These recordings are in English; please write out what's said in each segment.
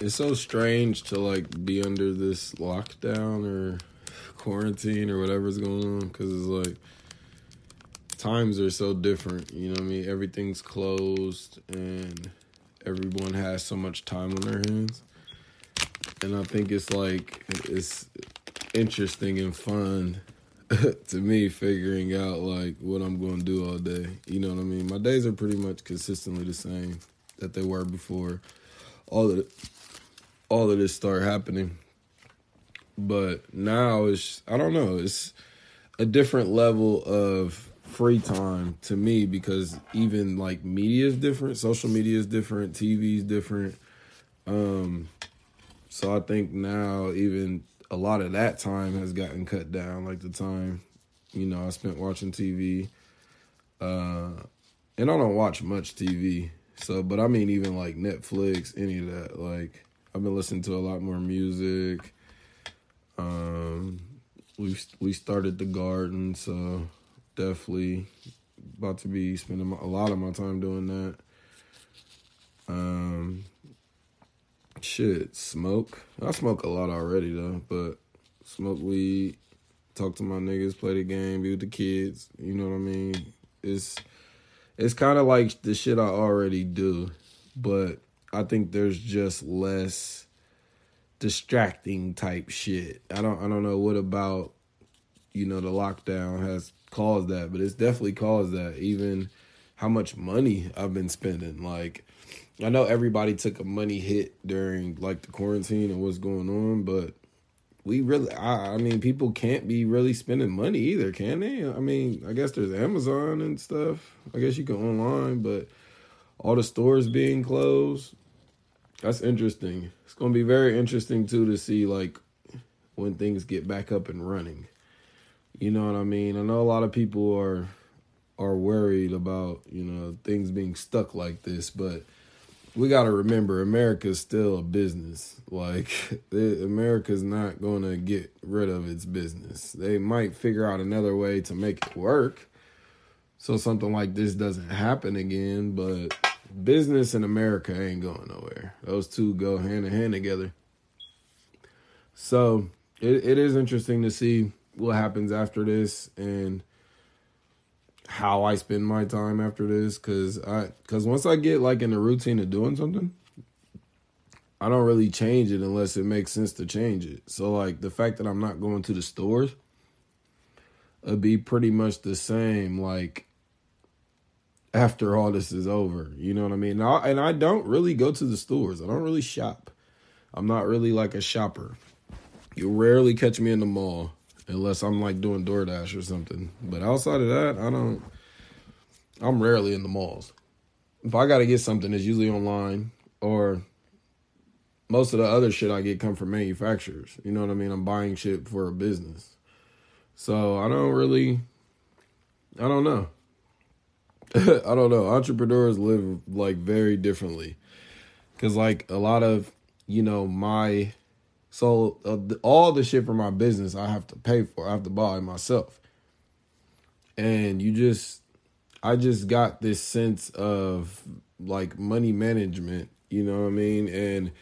it's so strange to like be under this lockdown or quarantine or whatever's going on because it's like times are so different. You know what I mean? Everything's closed and everyone has so much time on their hands. And I think it's like it's interesting and fun to me figuring out like what I'm going to do all day. You know what I mean? My days are pretty much consistently the same that they were before all it, all of this started happening. But now it's I don't know, it's a different level of free time to me because even like media is different, social media is different, TV is different. Um so I think now even a lot of that time has gotten cut down, like the time, you know, I spent watching TV. Uh and I don't watch much TV. So, but I mean, even like Netflix, any of that. Like, I've been listening to a lot more music. Um, we we started the garden, so definitely about to be spending a lot of my time doing that. Um, shit, smoke. I smoke a lot already though, but smoke weed, talk to my niggas, play the game, be with the kids. You know what I mean? It's it's kind of like the shit I already do, but I think there's just less distracting type shit. I don't I don't know what about you know the lockdown has caused that, but it's definitely caused that. Even how much money I've been spending. Like I know everybody took a money hit during like the quarantine and what's going on, but we really I, I mean people can't be really spending money either can they i mean i guess there's amazon and stuff i guess you can online but all the stores being closed that's interesting it's going to be very interesting too to see like when things get back up and running you know what i mean i know a lot of people are are worried about you know things being stuck like this but we got to remember America's still a business. Like America's not going to get rid of its business. They might figure out another way to make it work so something like this doesn't happen again, but business in America ain't going nowhere. Those two go hand in hand together. So, it, it is interesting to see what happens after this and how I spend my time after this cuz I cuz once I get like in the routine of doing something I don't really change it unless it makes sense to change it. So like the fact that I'm not going to the stores it'd be pretty much the same like after all this is over. You know what I mean? And I, and I don't really go to the stores. I don't really shop. I'm not really like a shopper. You rarely catch me in the mall unless I'm like doing DoorDash or something. But outside of that, I don't. I'm rarely in the malls. If I got to get something, it's usually online or most of the other shit I get come from manufacturers. You know what I mean? I'm buying shit for a business. So I don't really. I don't know. I don't know. Entrepreneurs live like very differently. Cause like a lot of, you know, my so uh, the, all the shit for my business I have to pay for. I have to buy myself. And you just I just got this sense of like money management, you know what I mean? And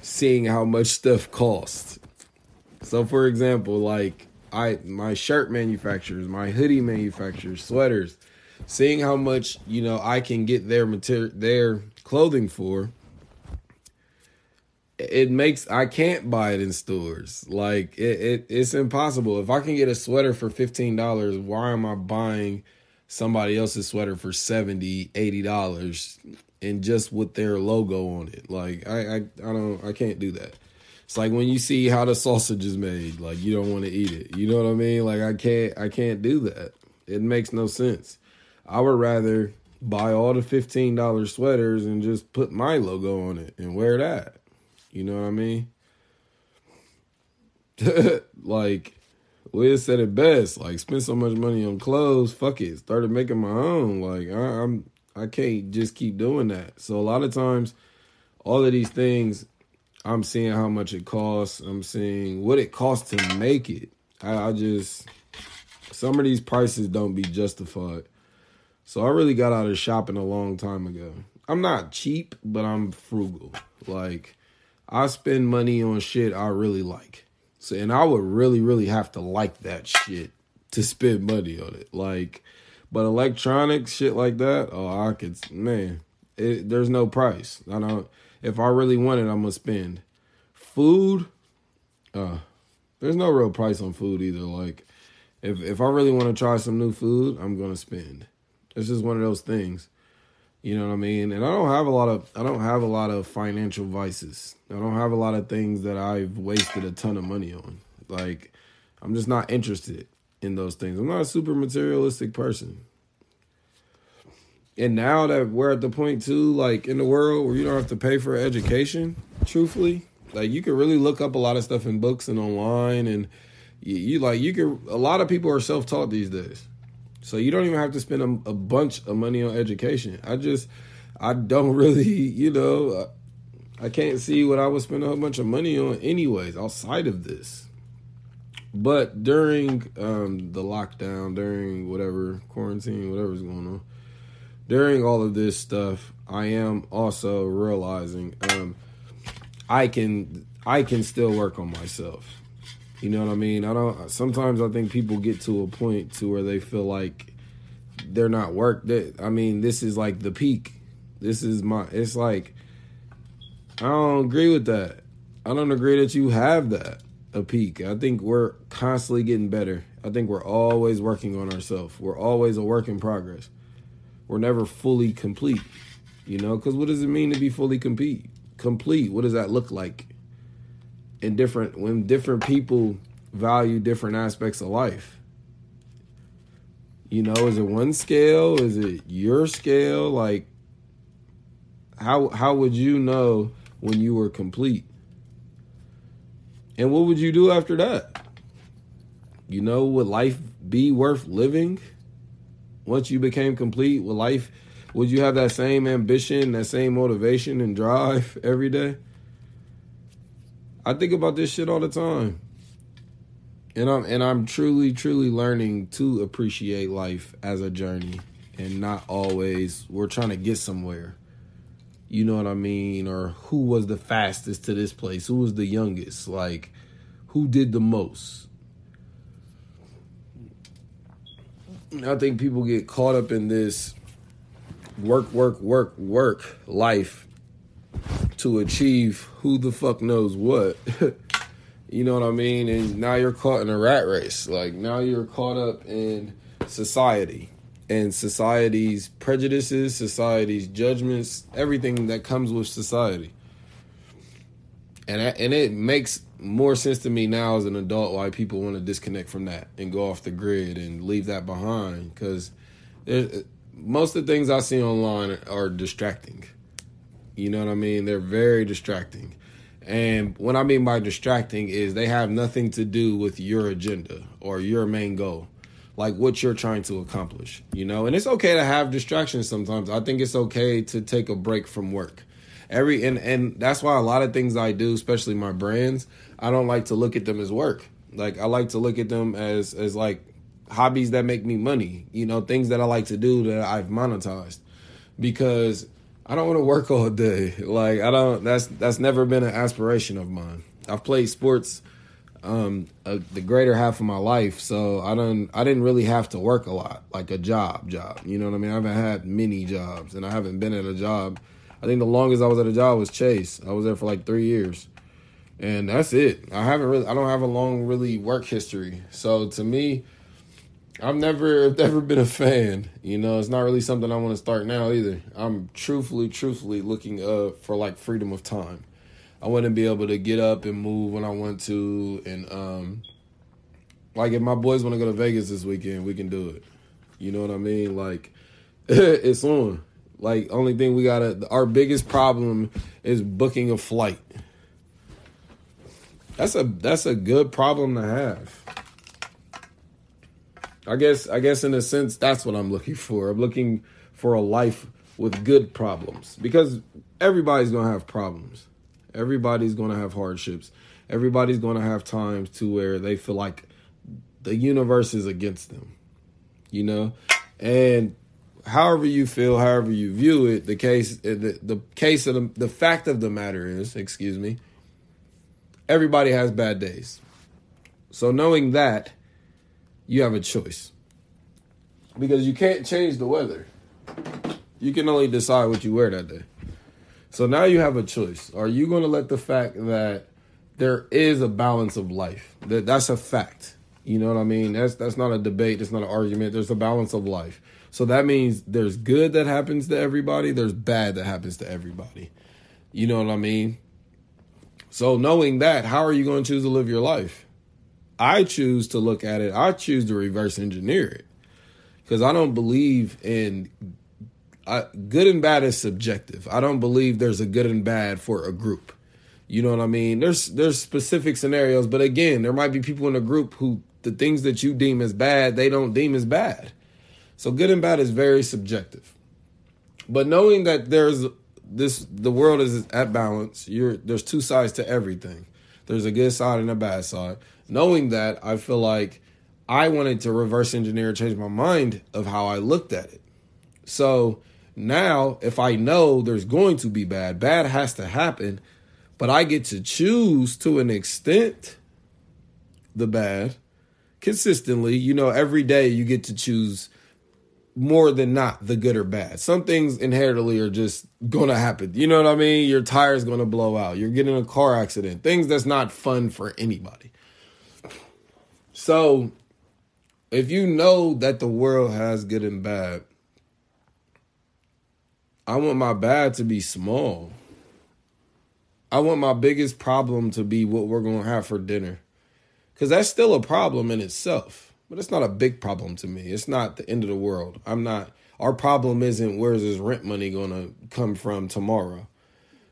seeing how much stuff costs. So for example, like I my shirt manufacturers, my hoodie manufacturers, sweaters, seeing how much, you know, I can get their material their clothing for it makes I can't buy it in stores. Like it, it it's impossible. If I can get a sweater for fifteen dollars, why am I buying somebody else's sweater for 70 80 dollars and just with their logo on it? Like I, I I don't I can't do that. It's like when you see how the sausage is made, like you don't want to eat it. You know what I mean? Like I can't I can't do that. It makes no sense. I would rather buy all the fifteen dollar sweaters and just put my logo on it and wear that. You know what I mean? like Wiz said it best. Like spend so much money on clothes, fuck it. Started making my own. Like I, I'm I can't just keep doing that. So a lot of times, all of these things, I'm seeing how much it costs. I'm seeing what it costs to make it. I, I just some of these prices don't be justified. So I really got out of shopping a long time ago. I'm not cheap, but I'm frugal. Like I spend money on shit I really like. So and I would really, really have to like that shit to spend money on it. Like but electronics, shit like that, oh I could man, it, there's no price. I don't if I really want it, I'm gonna spend. Food, uh, there's no real price on food either. Like if if I really want to try some new food, I'm gonna spend. It's just one of those things. You know what I mean? And I don't have a lot of I don't have a lot of financial vices. I don't have a lot of things that I've wasted a ton of money on. Like I'm just not interested in those things. I'm not a super materialistic person. And now that we're at the point too, like in the world where you don't have to pay for education, truthfully, like you can really look up a lot of stuff in books and online and you, you like you can a lot of people are self-taught these days. So you don't even have to spend a, a, bunch of money on education. I just, I don't really, you know, I can't see what I would spend a whole bunch of money on anyways outside of this. But during um, the lockdown, during whatever quarantine, whatever's going on, during all of this stuff, I am also realizing um, I can I can still work on myself. You know what I mean? I don't. Sometimes I think people get to a point to where they feel like they're not work. That I mean, this is like the peak. This is my. It's like I don't agree with that. I don't agree that you have that a peak. I think we're constantly getting better. I think we're always working on ourselves. We're always a work in progress. We're never fully complete. You know, because what does it mean to be fully complete? Complete. What does that look like? In different when different people value different aspects of life. You know, is it one scale? Is it your scale? Like how how would you know when you were complete? And what would you do after that? You know, would life be worth living once you became complete? Would life would you have that same ambition, that same motivation and drive every day? I think about this shit all the time. And I'm and I'm truly, truly learning to appreciate life as a journey and not always we're trying to get somewhere. You know what I mean? Or who was the fastest to this place? Who was the youngest? Like who did the most? I think people get caught up in this work, work, work, work life to achieve who the fuck knows what. you know what I mean? And now you're caught in a rat race. Like now you're caught up in society and society's prejudices, society's judgments, everything that comes with society. And and it makes more sense to me now as an adult why people want to disconnect from that and go off the grid and leave that behind because most of the things I see online are distracting. You know what I mean? They're very distracting. And what I mean by distracting is they have nothing to do with your agenda or your main goal, like what you're trying to accomplish, you know? And it's okay to have distractions sometimes. I think it's okay to take a break from work. Every and and that's why a lot of things I do, especially my brands, I don't like to look at them as work. Like I like to look at them as as like hobbies that make me money, you know, things that I like to do that I've monetized. Because I don't want to work all day. Like I don't. That's that's never been an aspiration of mine. I've played sports um a, the greater half of my life, so I don't. I didn't really have to work a lot, like a job, job. You know what I mean? I haven't had many jobs, and I haven't been at a job. I think the longest I was at a job was Chase. I was there for like three years, and that's it. I haven't really. I don't have a long really work history. So to me I've never never been a fan. You know, it's not really something I want to start now either. I'm truthfully, truthfully looking uh for like freedom of time. I want to be able to get up and move when I want to, and um, like if my boys want to go to Vegas this weekend, we can do it. You know what I mean? Like it's on. Like only thing we gotta, our biggest problem is booking a flight. That's a that's a good problem to have. I guess I guess in a sense that's what I'm looking for. I'm looking for a life with good problems because everybody's going to have problems. Everybody's going to have hardships. Everybody's going to have times to where they feel like the universe is against them. You know? And however you feel, however you view it, the case eh, the, the case of the, the fact of the matter is, excuse me, everybody has bad days. So knowing that, you have a choice. Because you can't change the weather. You can only decide what you wear that day. So now you have a choice. Are you going to let the fact that there is a balance of life? That that's a fact. You know what I mean? That's that's not a debate, it's not an argument. There's a balance of life. So that means there's good that happens to everybody, there's bad that happens to everybody. You know what I mean? So knowing that, how are you going to choose to live your life? I choose to look at it, I choose to reverse engineer it. Cuz I don't believe in I, good and bad is subjective. I don't believe there's a good and bad for a group. You know what I mean? There's there's specific scenarios, but again, there might be people in a group who the things that you deem as bad, they don't deem as bad. So good and bad is very subjective. But knowing that there's this the world is at balance, you're there's two sides to everything. There's a good side and a bad side. Knowing that, I feel like I wanted to reverse engineer change my mind of how I looked at it. So now, if I know there's going to be bad, bad has to happen, but I get to choose to an extent the bad consistently. You know, every day you get to choose more than not the good or bad. Some things inherently are just gonna happen. You know what I mean? Your tire's gonna blow out. You're getting a car accident. Things that's not fun for anybody. So if you know that the world has good and bad, I want my bad to be small. I want my biggest problem to be what we're going to have for dinner. Because that's still a problem in itself, but it's not a big problem to me. It's not the end of the world. I'm not, our problem isn't where's this rent money going to come from tomorrow.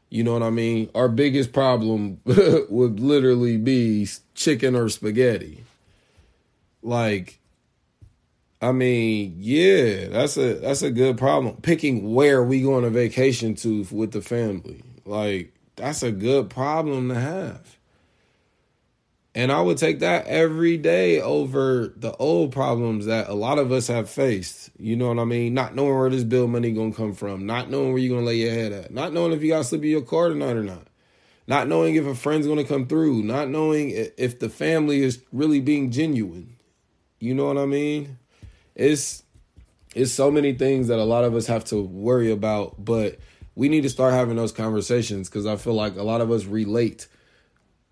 You know what I mean? Our biggest problem would literally be chicken or spaghetti. Like, I mean, yeah, that's a that's a good problem. Picking where we go on a vacation to with the family, like that's a good problem to have. And I would take that every day over the old problems that a lot of us have faced. You know what I mean? Not knowing where this bill money gonna come from, not knowing where you're gonna lay your head at, not knowing if you got to sleep in your car tonight or not, not knowing if a friend's gonna come through, not knowing if the family is really being genuine. You know what I mean? it's it's so many things that a lot of us have to worry about, but we need to start having those conversations because I feel like a lot of us relate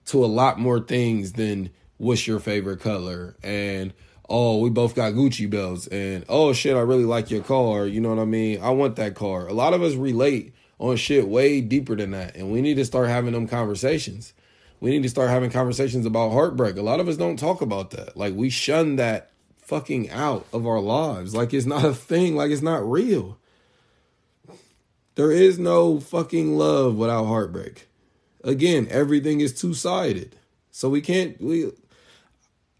to a lot more things than what's your favorite color and oh we both got Gucci belts and oh shit I really like your car. You know what I mean? I want that car. A lot of us relate on shit way deeper than that and we need to start having them conversations we need to start having conversations about heartbreak a lot of us don't talk about that like we shun that fucking out of our lives. Like it's not a thing, like it's not real. There is no fucking love without heartbreak. Again, everything is two-sided. So we can't we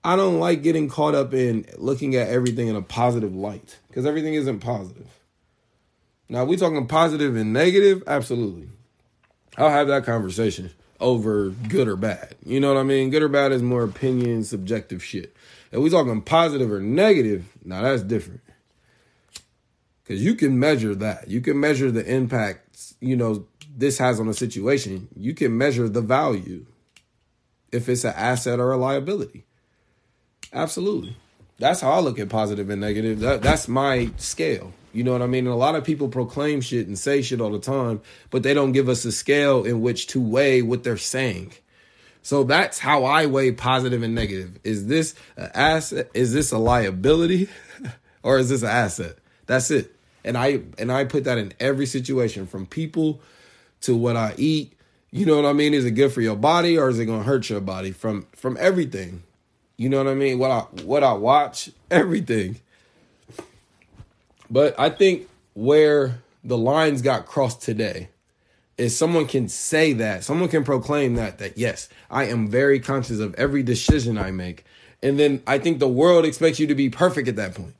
I don't like getting caught up in looking at everything in a positive light because everything isn't positive. Now, we talking positive and negative? Absolutely. I'll have that conversation over good or bad. You know what I mean? Good or bad is more opinion, subjective shit. If we talking positive or negative, now that's different. Cause you can measure that. You can measure the impact, you know, this has on a situation. You can measure the value if it's an asset or a liability. Absolutely. That's how I look at positive and negative. That, that's my scale. You know what I mean? And a lot of people proclaim shit and say shit all the time, but they don't give us a scale in which to weigh what they're saying. So that's how I weigh positive and negative. Is this an asset? Is this a liability? or is this an asset? That's it. And I and I put that in every situation from people to what I eat. You know what I mean? Is it good for your body or is it gonna hurt your body? From from everything. You know what I mean? What I what I watch, everything. But I think where the lines got crossed today is someone can say that, someone can proclaim that, that yes, I am very conscious of every decision I make. And then I think the world expects you to be perfect at that point.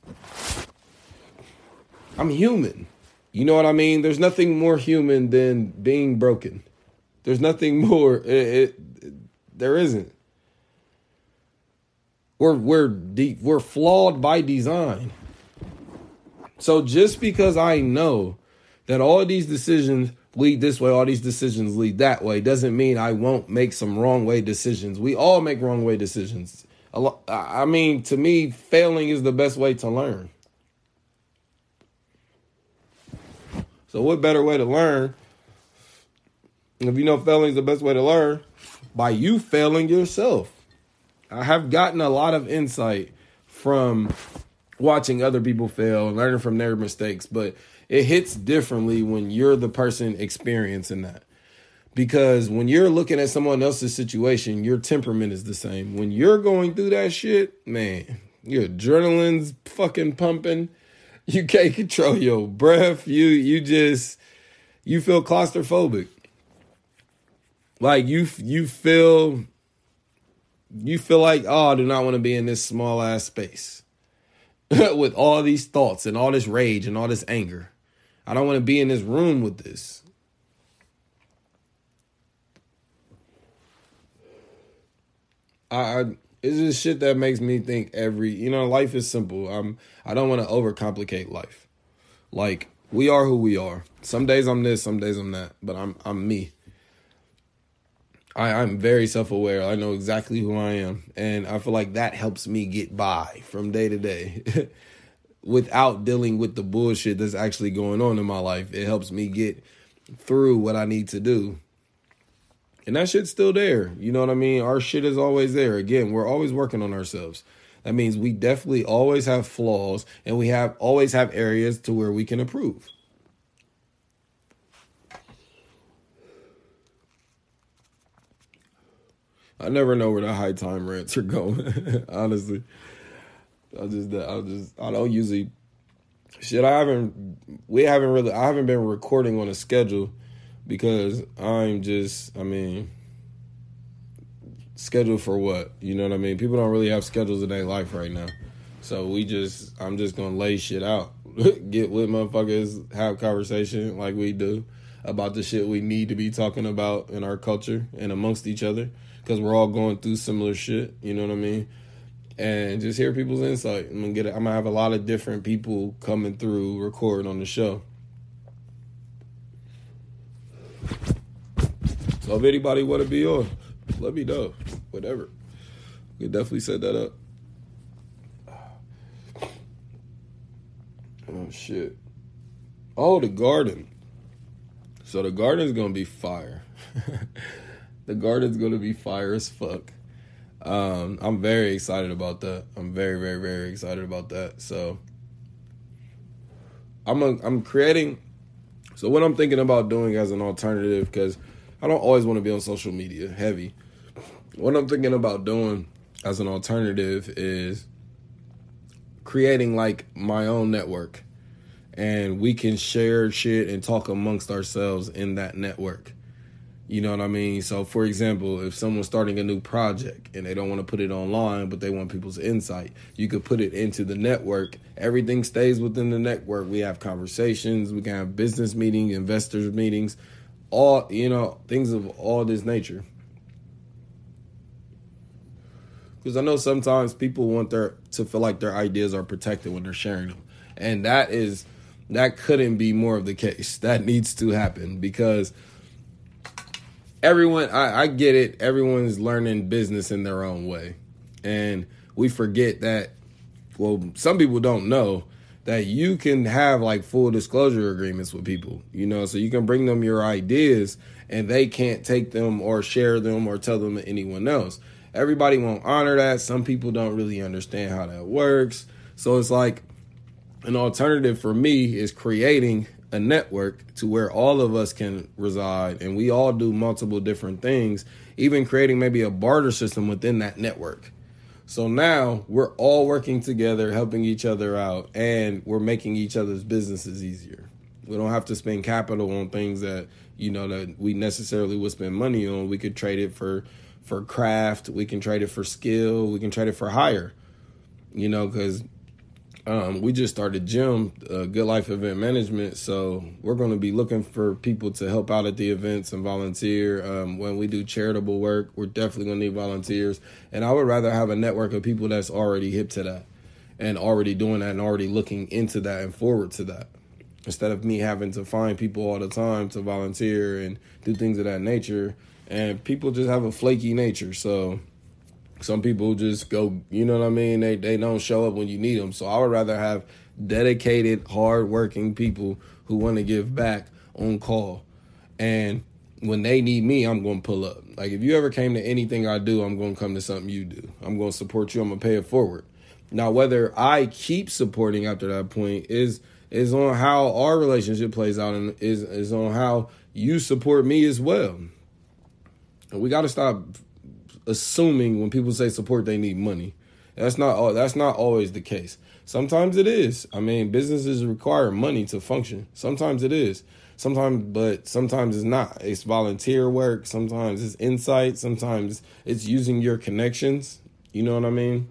I'm human. You know what I mean? There's nothing more human than being broken. There's nothing more. It, it, it, there isn't. We're we're deep. We're flawed by design. So just because I know that all these decisions lead this way, all these decisions lead that way, doesn't mean I won't make some wrong way decisions. We all make wrong way decisions. I mean, to me, failing is the best way to learn. So, what better way to learn? If you know failing is the best way to learn, by you failing yourself. I have gotten a lot of insight from watching other people fail and learning from their mistakes, but it hits differently when you're the person experiencing that. Because when you're looking at someone else's situation, your temperament is the same. When you're going through that shit, man, your adrenaline's fucking pumping. You can't control your breath. You you just you feel claustrophobic. Like you you feel you feel like, oh, I do not want to be in this small ass space with all these thoughts and all this rage and all this anger. I don't want to be in this room with this. I, I it's just shit that makes me think every you know life is simple. I'm I don't want to overcomplicate life. Like we are who we are. Some days I'm this, some days I'm that, but I'm I'm me. I, I'm very self aware. I know exactly who I am. And I feel like that helps me get by from day to day without dealing with the bullshit that's actually going on in my life. It helps me get through what I need to do. And that shit's still there. You know what I mean? Our shit is always there. Again, we're always working on ourselves. That means we definitely always have flaws and we have always have areas to where we can improve. I never know where the high time rants are going. Honestly, I just, I just, I don't usually. Shit, I haven't. We haven't really. I haven't been recording on a schedule because I'm just. I mean, schedule for what? You know what I mean? People don't really have schedules in their life right now, so we just. I'm just gonna lay shit out. Get with motherfuckers, have conversation like we do about the shit we need to be talking about in our culture and amongst each other because we're all going through similar shit. You know what I mean? And just hear people's insight. I'm gonna get. I'm gonna have a lot of different people coming through, recording on the show. So if anybody want to be on, let me know. Whatever. We definitely set that up. Oh shit. Oh, the garden. So the garden's gonna be fire. the garden's gonna be fire as fuck. Um, I'm very excited about that. I'm very, very, very excited about that. So I'm a, I'm creating. So what I'm thinking about doing as an alternative, because I don't always want to be on social media heavy. What I'm thinking about doing as an alternative is creating like my own network, and we can share shit and talk amongst ourselves in that network. You know what I mean? So, for example, if someone's starting a new project and they don't want to put it online, but they want people's insight, you could put it into the network. Everything stays within the network. We have conversations, we can have business meetings, investors meetings, all, you know, things of all this nature. Because I know sometimes people want their to feel like their ideas are protected when they're sharing them. And that is that couldn't be more of the case. That needs to happen because everyone I, I get it. Everyone's learning business in their own way. And we forget that well some people don't know that you can have like full disclosure agreements with people you know? So you can bring them your ideas and they can't take them or share them or tell them to anyone else. Everybody won't honor that. Some people don't really understand how that works. So it's like an alternative for me is creating a network to where all of us can reside and we all do multiple different things, even creating maybe a barter system within that network. So now we're all working together, helping each other out, and we're making each other's businesses easier. We don't have to spend capital on things that you know that we necessarily would spend money on. We could trade it for for craft. We can trade it for skill. We can trade it for hire. You know, because um, we just started gym, uh, Good Life Event Management. So we're going to be looking for people to help out at the events and volunteer. Um, when we do charitable work, we're definitely going to need volunteers. And I would rather have a network of people that's already hip to that and already doing that and already looking into that and forward to that. instead of me having to find people all the time to volunteer and do things of that nature. And people just have a flaky nature, so some people just go, you know what I mean? They they don't show up when you need them. So I would rather have dedicated, hardworking people who want to give back on call. And when they need me, I'm going to pull up. Like if you ever came to anything I do, I'm going to come to something you do. I'm going to support you. I'm going to pay it forward. Now, whether I keep supporting after that point is is on how our relationship plays out and is is on how you support me as well. And we got to stop assuming when people say support they need money. That's not all, that's not always the case. Sometimes it is. I mean, businesses require money to function. Sometimes it is. Sometimes, but sometimes it's not. It's volunteer work. Sometimes it's insight. Sometimes it's using your connections. You know what I mean?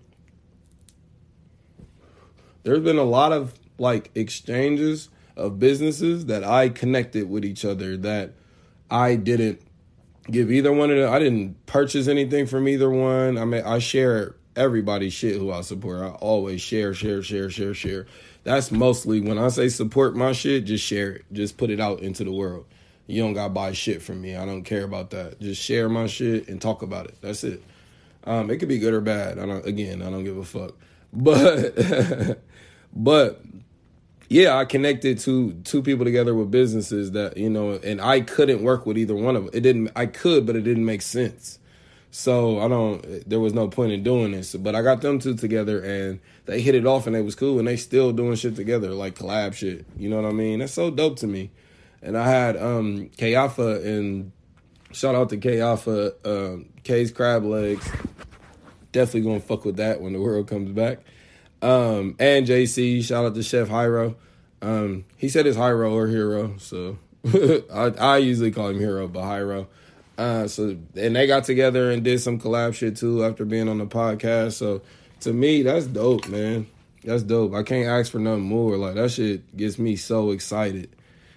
There's been a lot of like exchanges of businesses that I connected with each other that I didn't give either one of them. I didn't purchase anything from either one. I mean, I share everybody's shit who I support. I always share, share, share, share, share. That's mostly when I say support my shit, just share it. Just put it out into the world. You don't gotta buy shit from me. I don't care about that. Just share my shit and talk about it. That's it. Um, it could be good or bad. I don't again, I don't give a fuck. But but yeah, I connected to two people together with businesses that, you know, and I couldn't work with either one of them. It didn't I could, but it didn't make sense. So I don't. There was no point in doing this. But I got them two together, and they hit it off, and they was cool, and they still doing shit together, like collab shit. You know what I mean? That's so dope to me. And I had um Kayafa and shout out to Kayafa, um, K's crab legs. Definitely gonna fuck with that when the world comes back. Um, and JC, shout out to Chef Hyro. Um, he said it's Hyro or Hero, so I, I usually call him Hero, but Hyro. Uh, so and they got together and did some collab shit too after being on the podcast. So to me, that's dope, man. That's dope. I can't ask for nothing more. Like that shit gets me so excited.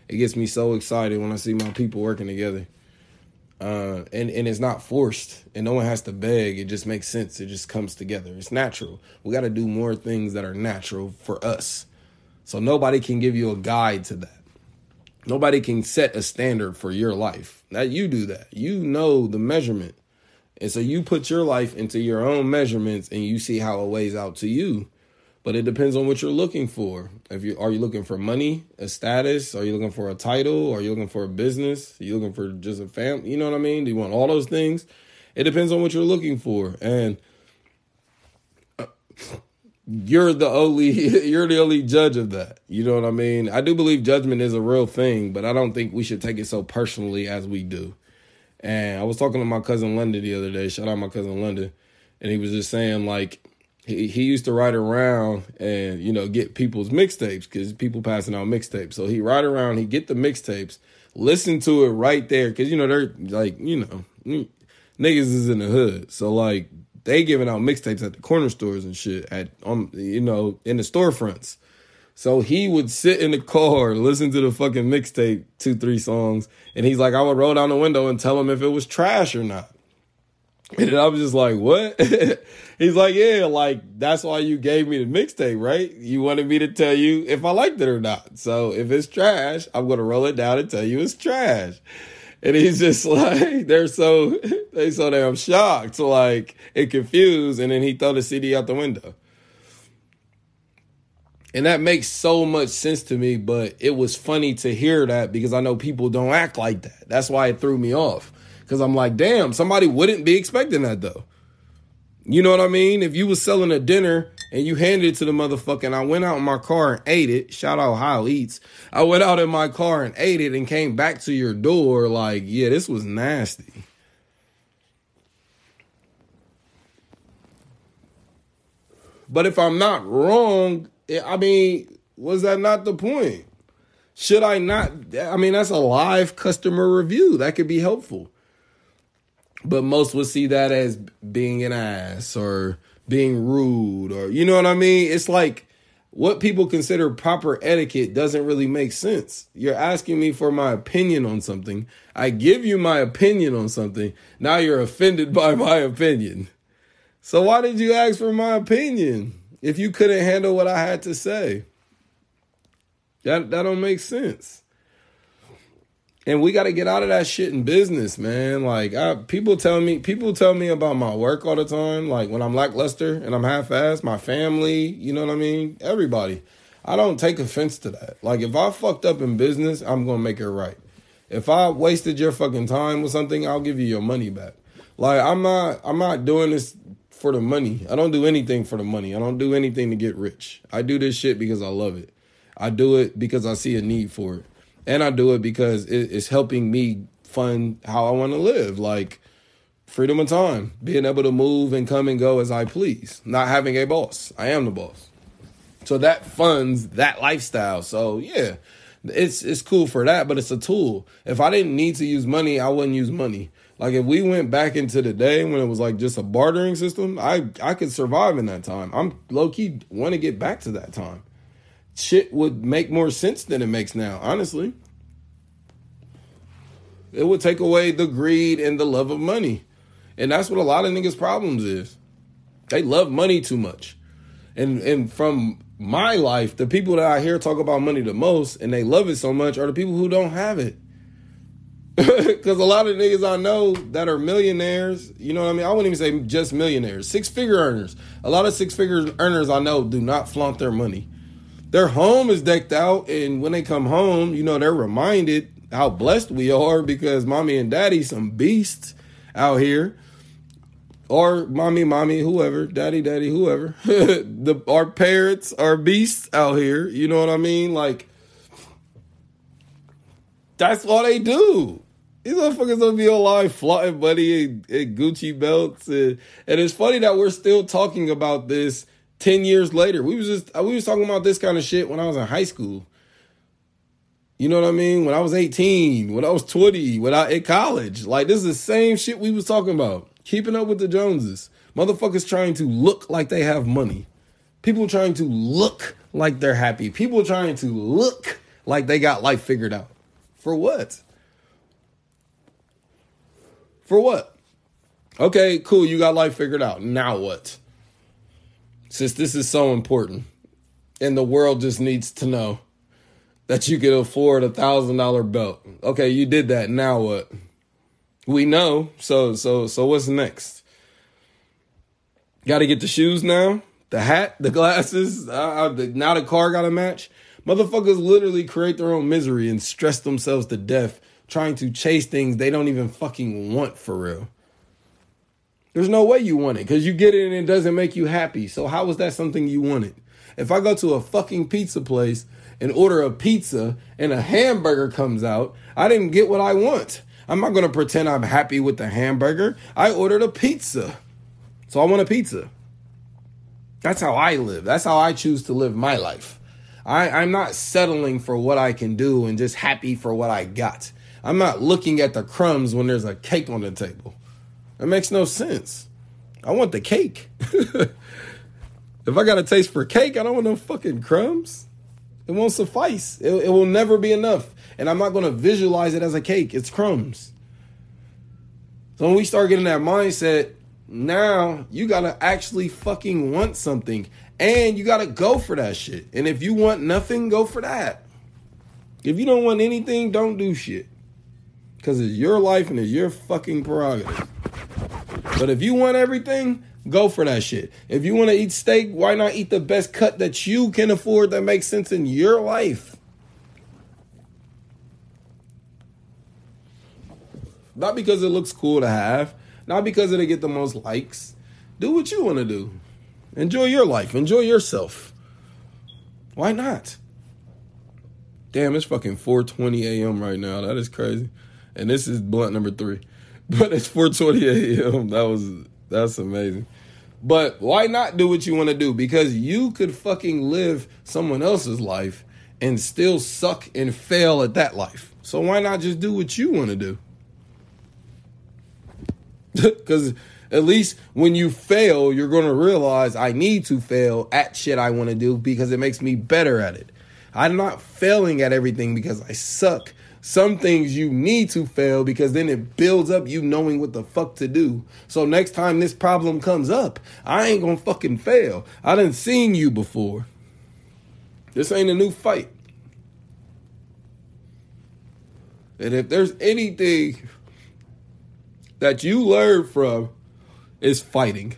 It gets me so excited when I see my people working together. Uh, and and it's not forced, and no one has to beg. It just makes sense. It just comes together. It's natural. We got to do more things that are natural for us. So nobody can give you a guide to that. Nobody can set a standard for your life. Now you do that. You know the measurement. And so you put your life into your own measurements and you see how it weighs out to you. But it depends on what you're looking for. If you are you looking for money, a status, are you looking for a title, are you looking for a business, are you looking for just a family, you know what I mean? Do you want all those things? It depends on what you're looking for. And uh, you're the only you're the only judge of that. You know what I mean? I do believe judgment is a real thing, but I don't think we should take it so personally as we do. And I was talking to my cousin London the other day. Shout out my cousin London, and he was just saying like he he used to ride around and you know get people's mixtapes because people passing out mixtapes. So he ride around, he get the mixtapes, listen to it right there because you know they're like you know niggas is in the hood, so like they giving out mixtapes at the corner stores and shit at on you know in the storefronts. So he would sit in the car, listen to the fucking mixtape, two, three songs, and he's like, I would roll down the window and tell him if it was trash or not. And I was just like, what? he's like, yeah, like, that's why you gave me the mixtape, right? You wanted me to tell you if I liked it or not. So if it's trash, I'm to roll it down and tell you it's trash. And he's just like, they're so, they so damn shocked, like, and confused. And then he throw the CD out the window. And that makes so much sense to me, but it was funny to hear that because I know people don't act like that. That's why it threw me off. Because I'm like, damn, somebody wouldn't be expecting that though. You know what I mean? If you was selling a dinner and you handed it to the motherfucker and I went out in my car and ate it, shout out How Eats. I went out in my car and ate it and came back to your door like, yeah, this was nasty. But if I'm not wrong, I mean, was that not the point? Should I not? I mean, that's a live customer review. That could be helpful. But most would see that as being an ass or being rude or, you know what I mean? It's like what people consider proper etiquette doesn't really make sense. You're asking me for my opinion on something. I give you my opinion on something. Now you're offended by my opinion. So why did you ask for my opinion? if you couldn't handle what I had to say. That that don't make sense. And we got to get out of that shit in business, man. Like I, people tell me, people tell me about my work all the time. Like when I'm lackluster and I'm half-assed, my family, you know what I mean. Everybody, I don't take offense to that. Like if I fucked up in business, I'm gonna make it right. If I wasted your fucking time with something, I'll give you your money back. Like I'm not, I'm not doing this for the money. I don't do anything for the money. I don't do anything to get rich. I do this shit because I love it. I do it because I see a need for it and I do it because it's helping me fund how I want to live, like freedom of time, being able to move and come and go as I please, not having a boss. I am the boss, so that funds that lifestyle. So yeah, it's it's cool for that, but it's a tool. If I didn't need to use money, I wouldn't use money. Like if we went back into the day when it was like just a bartering system, I I could survive in that time. I'm low key want to get back to that time shit would make more sense than it makes now, honestly. It would take away the greed and the love of money. And that's what a lot of niggas' problems is. They love money too much. And and from my life, the people that I hear talk about money the most and they love it so much are the people who don't have it. Because a lot of niggas I know that are millionaires, you know what I mean? I wouldn't even say just millionaires, six figure earners. A lot of six figure earners I know do not flaunt their money their home is decked out, and when they come home, you know, they're reminded how blessed we are because mommy and daddy some beasts out here. Or mommy, mommy, whoever, daddy, daddy, whoever. the our parents are beasts out here. You know what I mean? Like that's all they do. These motherfuckers don't be alive flying buddy and, and Gucci belts. And, and it's funny that we're still talking about this 10 years later. We was just uh, we was talking about this kind of shit when I was in high school. You know what I mean? When I was 18, when I was 20, when I at college. Like this is the same shit we was talking about. Keeping up with the Joneses. Motherfuckers trying to look like they have money. People trying to look like they're happy. People trying to look like they got life figured out. For what? For what? Okay, cool, you got life figured out. Now what? Since this is so important and the world just needs to know that you can afford a thousand dollar belt. Okay, you did that. Now what? We know. So so so what's next? Got to get the shoes now, the hat, the glasses. Uh, the, now the car got to match. Motherfuckers literally create their own misery and stress themselves to death trying to chase things they don't even fucking want for real. There's no way you want it because you get it and it doesn't make you happy. So how was that something you wanted? If I go to a fucking pizza place and order a pizza and a hamburger comes out, I didn't get what I want. I'm not gonna pretend I'm happy with the hamburger. I ordered a pizza. So I want a pizza. That's how I live. That's how I choose to live my life. I, I'm not settling for what I can do and just happy for what I got. I'm not looking at the crumbs when there's a cake on the table. That makes no sense. I want the cake. if I got a taste for cake, I don't want no fucking crumbs. It won't suffice. It, it will never be enough. And I'm not going to visualize it as a cake. It's crumbs. So when we start getting that mindset, now you got to actually fucking want something. And you got to go for that shit. And if you want nothing, go for that. If you don't want anything, don't do shit. Because it's your life and it's your fucking prerogative. But if you want everything, go for that shit. If you want to eat steak, why not eat the best cut that you can afford that makes sense in your life? Not because it looks cool to have, not because it'll get the most likes. Do what you want to do. Enjoy your life. Enjoy yourself. Why not? Damn, it's fucking 4:20 a.m. right now. That is crazy. And this is blunt number 3. But it's 4:20 a.m. That was that's amazing. But why not do what you want to do? Because you could fucking live someone else's life and still suck and fail at that life. So why not just do what you want to do? Because at least when you fail, you're going to realize I need to fail at shit I want to do because it makes me better at it. I'm not failing at everything because I suck some things you need to fail because then it builds up you knowing what the fuck to do. So next time this problem comes up, I ain't gonna fucking fail. I done seen you before. This ain't a new fight. And if there's anything that you learn from is fighting.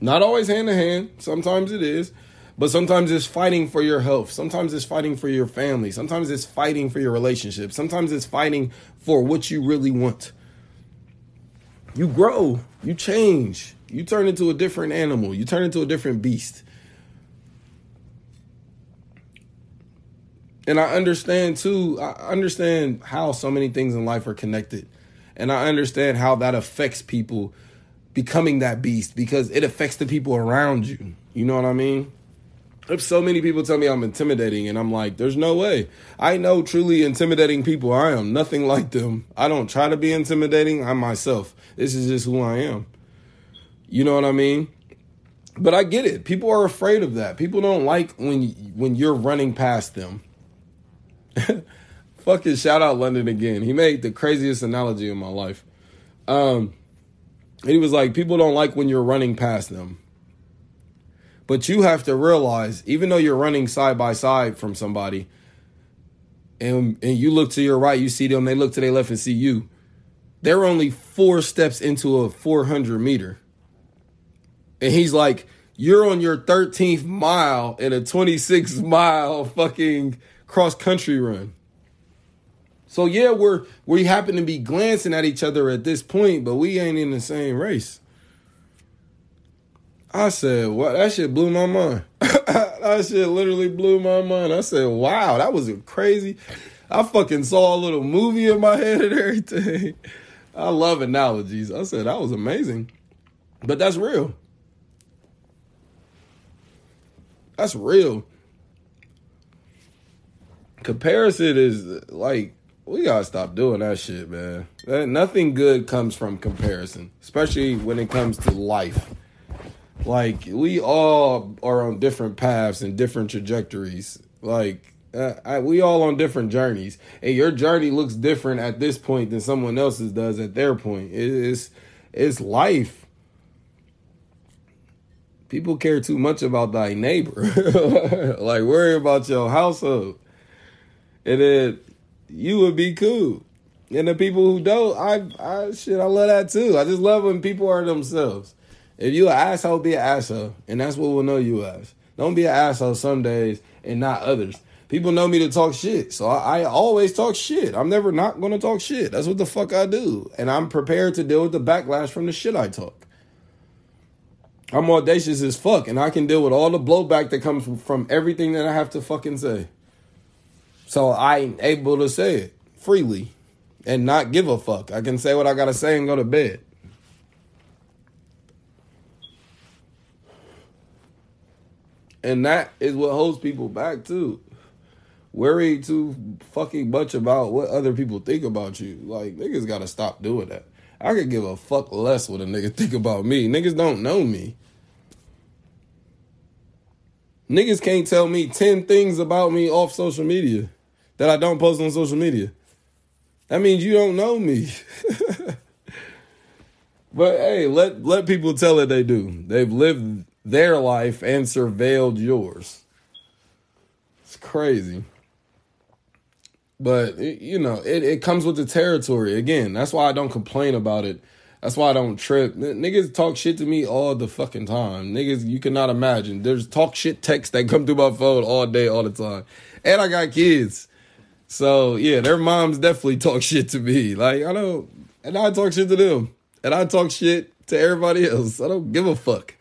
Not always hand to hand, sometimes it is, but sometimes it's fighting for your health. Sometimes it's fighting for your family. Sometimes it's fighting for your relationship. Sometimes it's fighting for what you really want. You grow, you change, you turn into a different animal, you turn into a different beast. And I understand too, I understand how so many things in life are connected. And I understand how that affects people becoming that beast because it affects the people around you. You know what I mean? If so many people tell me I'm intimidating, and I'm like, there's no way. I know truly intimidating people. I am nothing like them. I don't try to be intimidating. I'm myself. This is just who I am. You know what I mean? But I get it. People are afraid of that. People don't like when when you're running past them. Fucking shout out London again. He made the craziest analogy in my life. Um, he was like, people don't like when you're running past them. But you have to realize, even though you're running side by side from somebody, and and you look to your right, you see them, they look to their left and see you. They're only four steps into a 400 meter. And he's like, you're on your 13th mile in a 26 mile fucking cross country run. So yeah, we're we happen to be glancing at each other at this point, but we ain't in the same race. I said, "What? That shit blew my mind. that shit literally blew my mind." I said, "Wow, that was crazy." I fucking saw a little movie in my head and everything. I love analogies. I said that was amazing, but that's real. That's real comparison is like we gotta stop doing that shit, man. Nothing good comes from comparison, especially when it comes to life. Like we all are on different paths and different trajectories. Like uh, I, we all on different journeys, and your journey looks different at this point than someone else's does at their point. It's it's life. People care too much about thy neighbor. like worry about your household and then you would be cool. And the people who don't, I, I shit, I love that too. I just love when people are themselves. If you an asshole, be an asshole, and that's what we'll know you as. Don't be an asshole some days and not others. People know me to talk shit, so I, I always talk shit. I'm never not gonna talk shit. That's what the fuck I do, and I'm prepared to deal with the backlash from the shit I talk. I'm audacious as fuck, and I can deal with all the blowback that comes from, from everything that I have to fucking say. So I'm able to say it freely and not give a fuck. I can say what I gotta say and go to bed. And that is what holds people back too. Worry too fucking much about what other people think about you. Like niggas gotta stop doing that. I could give a fuck less what a nigga think about me. Niggas don't know me. Niggas can't tell me 10 things about me off social media that I don't post on social media. That means you don't know me. but hey, let let people tell it they do. They've lived their life and surveilled yours. It's crazy. But it, you know, it, it comes with the territory. Again, that's why I don't complain about it. That's why I don't trip. niggas talk shit to me all the fucking time. Niggas, you cannot imagine. There's talk shit texts that come through my phone all day, all the time. And I got kids. So yeah, their moms definitely talk shit to me. Like I don't, and I talk shit to them, and I talk shit to everybody else. I don't give a fuck.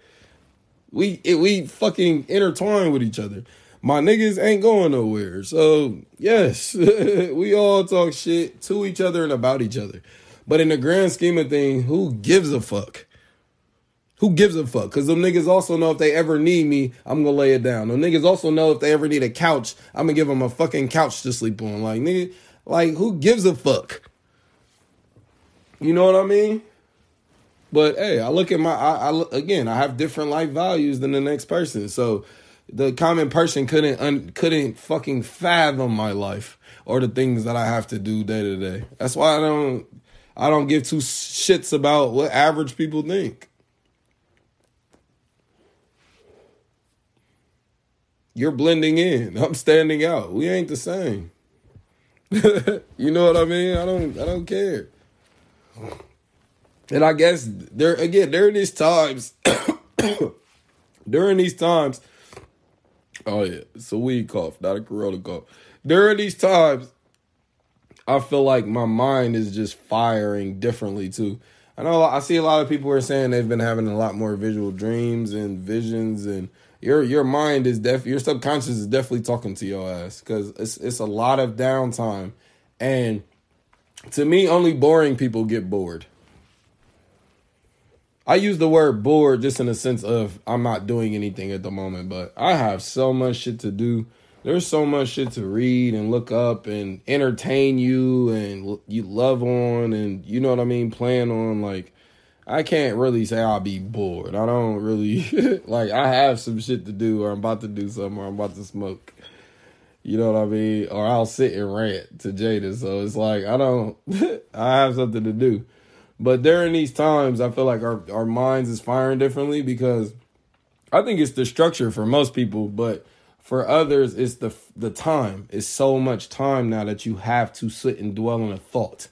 We it, we fucking intertwine with each other. My niggas ain't going nowhere. So yes, we all talk shit to each other and about each other. But in the grand scheme of things, who gives a fuck? Who gives a fuck? Because them niggas also know if they ever need me, I'm gonna lay it down. Them niggas also know if they ever need a couch, I'm gonna give them a fucking couch to sleep on. Like, nigga, like, who gives a fuck? You know what I mean? But hey, I look at my, I, I again, I have different life values than the next person. So the common person couldn't, un, couldn't fucking fathom my life or the things that I have to do day to day. That's why I don't, I don't give two shits about what average people think. You're blending in. I'm standing out. We ain't the same. you know what I mean? I don't I don't care. And I guess there again during these times during these times oh yeah, it's a weed cough, not a corona cough. During these times I feel like my mind is just firing differently too. I know I see a lot of people are saying they've been having a lot more visual dreams and visions and your your mind is def your subconscious is definitely talking to your ass because it's it's a lot of downtime and to me only boring people get bored i use the word bored just in the sense of i'm not doing anything at the moment but i have so much shit to do there's so much shit to read and look up and entertain you and you love on and you know what i mean plan on like I can't really say I'll be bored. I don't really like I have some shit to do or I'm about to do something or I'm about to smoke. You know what I mean? Or I'll sit and rant to Jada. So it's like I don't I have something to do. But during these times I feel like our, our minds is firing differently because I think it's the structure for most people, but for others it's the the time. It's so much time now that you have to sit and dwell on a thought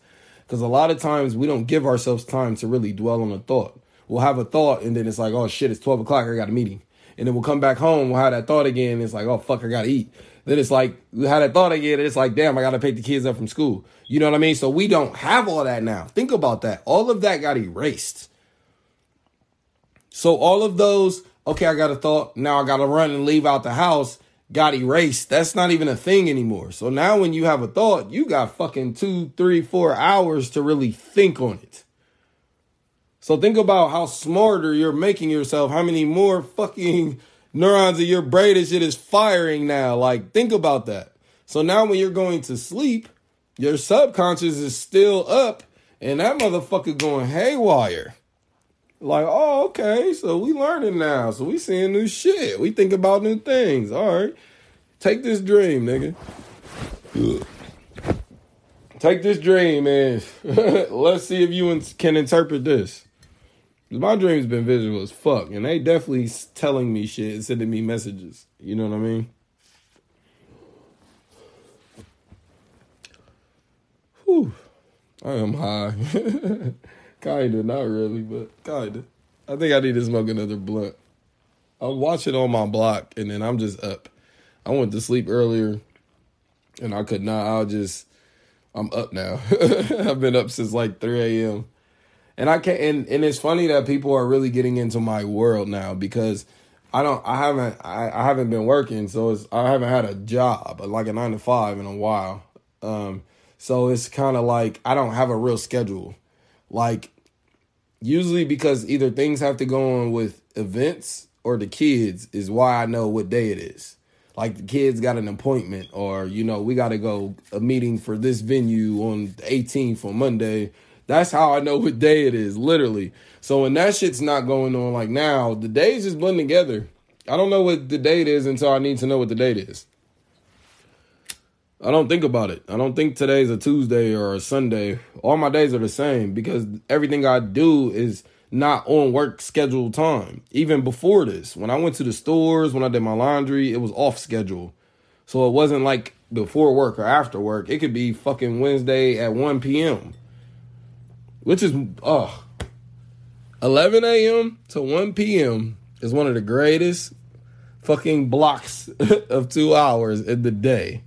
because a lot of times we don't give ourselves time to really dwell on a thought. We'll have a thought and then it's like, oh shit, it's 12 o'clock, I got a meeting. And then we'll come back home, we'll have that thought again, and it's like, oh fuck, I gotta eat. Then it's like, had that thought again, it's like, damn, I gotta pick the kids up from school. You know what I mean? So we don't have all that now. Think about that. All of that got erased. So all of those, okay, I got a thought, now I gotta run and leave out the house got erased. That's not even a thing anymore. So now when you have a thought, you got fucking two, three, four hours to really think on it. So think about how smarter you're making yourself, how many more fucking neurons in your brain and shit is firing now. Like, think about that. So now when you're going to sleep, your subconscious is still up and that motherfucker going haywire. Like, oh, okay, so we learning now. So we seeing new shit. We think about new things. All right. Take this dream, nigga. Take this dream and let's see if you can interpret this. My dream's been visual as fuck, and they definitely telling me shit and sending me messages. You know what I mean? Whew. I am high. Kinda, not really, but kinda. I think I need to smoke another blunt. I'm watching on my block, and then I'm just up. I went to sleep earlier, and I could not. I'll just. I'm up now. I've been up since like 3 a.m. And I can't. And, and it's funny that people are really getting into my world now because I don't. I haven't. I, I haven't been working, so it's. I haven't had a job like a nine to five in a while. Um. So it's kind of like I don't have a real schedule. Like usually because either things have to go on with events or the kids is why I know what day it is. Like the kids got an appointment or you know, we got to go a meeting for this venue on the 18th on Monday. That's how I know what day it is, literally. So when that shit's not going on like now, the days just blend together. I don't know what the date is until I need to know what the date is. I don't think about it. I don't think today's a Tuesday or a Sunday. All my days are the same because everything I do is not on work schedule time. Even before this, when I went to the stores, when I did my laundry, it was off schedule. So it wasn't like before work or after work. It could be fucking Wednesday at 1 p.m. Which is oh 11 a.m. to 1 p.m. is one of the greatest fucking blocks of 2 hours in the day.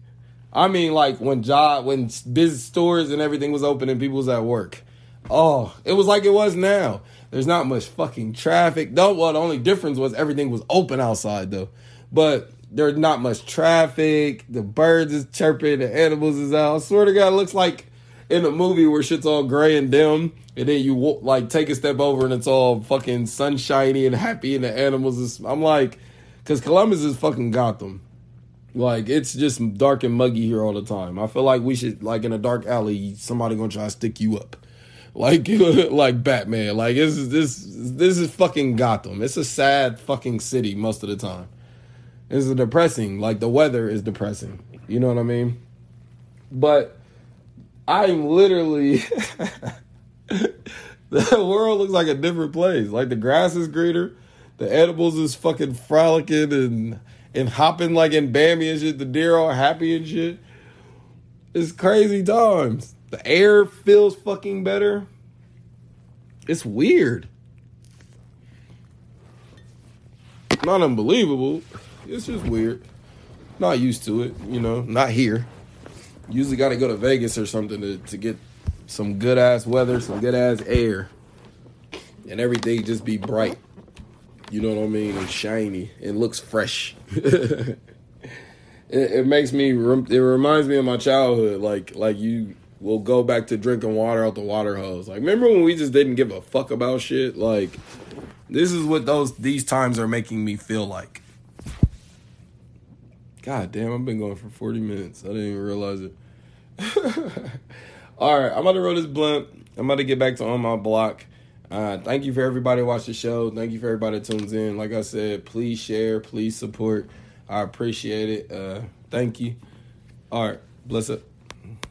I mean, like when job, when business stores and everything was open and people was at work. Oh, it was like it was now. There's not much fucking traffic. Though, well, the only difference was everything was open outside though. But there's not much traffic. The birds is chirping. The animals is out. I swear to God, looks like in a movie where shit's all gray and dim, and then you like take a step over and it's all fucking sunshiny and happy, and the animals is. I'm like, because Columbus is fucking Gotham. Like it's just dark and muggy here all the time. I feel like we should like in a dark alley, somebody gonna try to stick you up. Like like Batman. Like this is this this is fucking Gotham. It's a sad fucking city most of the time. It's depressing. Like the weather is depressing. You know what I mean? But I'm literally the world looks like a different place. Like the grass is greener, the edibles is fucking frolicking and and hopping like in Bambi and shit. The deer all happy and shit. It's crazy times. The air feels fucking better. It's weird. Not unbelievable. It's just weird. Not used to it, you know, not here. Usually got to go to Vegas or something to, to get some good ass weather, some good ass air, and everything just be bright. You know what I mean? And shiny and looks fresh. it, it, makes me. It reminds me of my childhood. Like like you will go back to drinking water out the water hose. Like remember when we just didn't give a fuck about shit? Like this is what those these times are making me feel like. God damn, I've been going for 40 minutes. I didn't even realize it. All right, I'm about to roll this blunt. I'm about to get back to on my block. Uh, thank you for everybody watch the show. Thank you for everybody tunes in. Like I said, please share, please support. I appreciate it. Uh, thank you. All right, bless up.